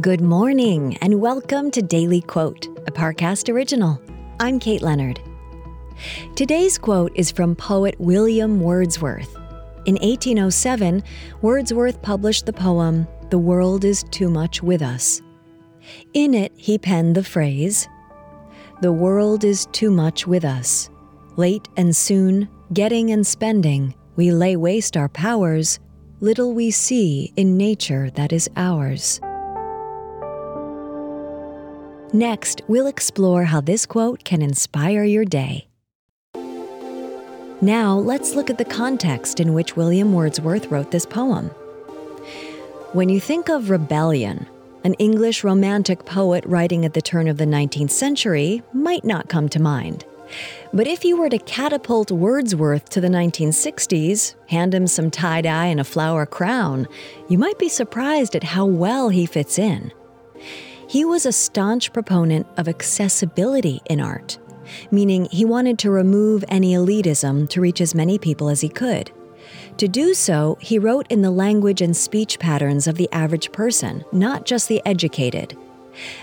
Good morning, and welcome to Daily Quote, a Parcast original. I'm Kate Leonard. Today's quote is from poet William Wordsworth. In 1807, Wordsworth published the poem, The World is Too Much With Us. In it, he penned the phrase, The world is too much with us. Late and soon, getting and spending, we lay waste our powers, little we see in nature that is ours. Next, we'll explore how this quote can inspire your day. Now, let's look at the context in which William Wordsworth wrote this poem. When you think of rebellion, an English romantic poet writing at the turn of the 19th century might not come to mind. But if you were to catapult Wordsworth to the 1960s, hand him some tie dye and a flower crown, you might be surprised at how well he fits in. He was a staunch proponent of accessibility in art, meaning he wanted to remove any elitism to reach as many people as he could. To do so, he wrote in the language and speech patterns of the average person, not just the educated.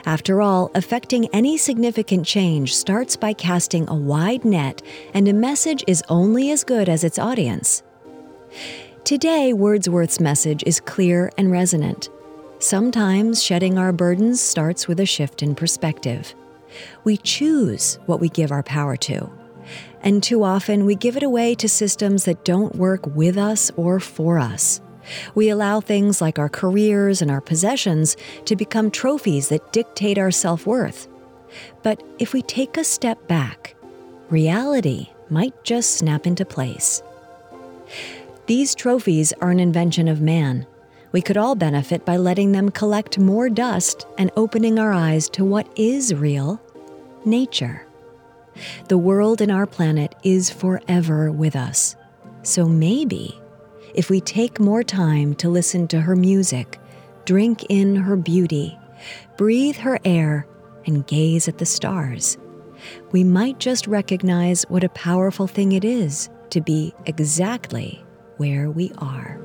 After all, affecting any significant change starts by casting a wide net, and a message is only as good as its audience. Today, Wordsworth's message is clear and resonant. Sometimes shedding our burdens starts with a shift in perspective. We choose what we give our power to. And too often, we give it away to systems that don't work with us or for us. We allow things like our careers and our possessions to become trophies that dictate our self worth. But if we take a step back, reality might just snap into place. These trophies are an invention of man. We could all benefit by letting them collect more dust and opening our eyes to what is real nature. The world and our planet is forever with us. So maybe if we take more time to listen to her music, drink in her beauty, breathe her air, and gaze at the stars, we might just recognize what a powerful thing it is to be exactly where we are.